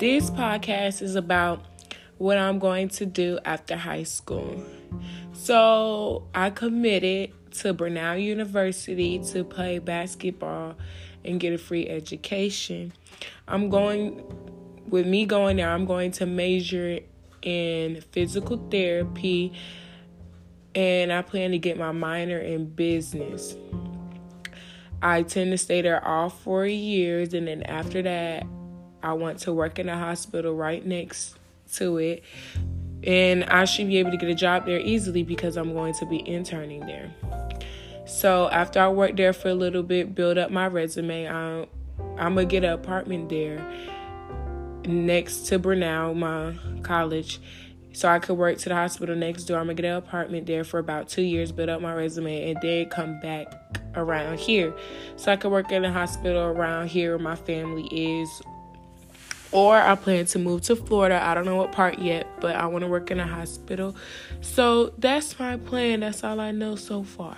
this podcast is about what I'm going to do after high school. So I committed to Brenau University to play basketball and get a free education. I'm going, with me going there, I'm going to major in physical therapy and I plan to get my minor in business. I tend to stay there all four years, and then after that, I want to work in a hospital right next to it. And I should be able to get a job there easily because I'm going to be interning there. So after I work there for a little bit, build up my resume, I'm, I'm gonna get an apartment there next to Brenau, my college so I could work to the hospital next door. I'm gonna get an apartment there for about two years, build up my resume, and then come back around here. So I could work in a hospital around here where my family is. Or I plan to move to Florida. I don't know what part yet, but I want to work in a hospital. So that's my plan. That's all I know so far.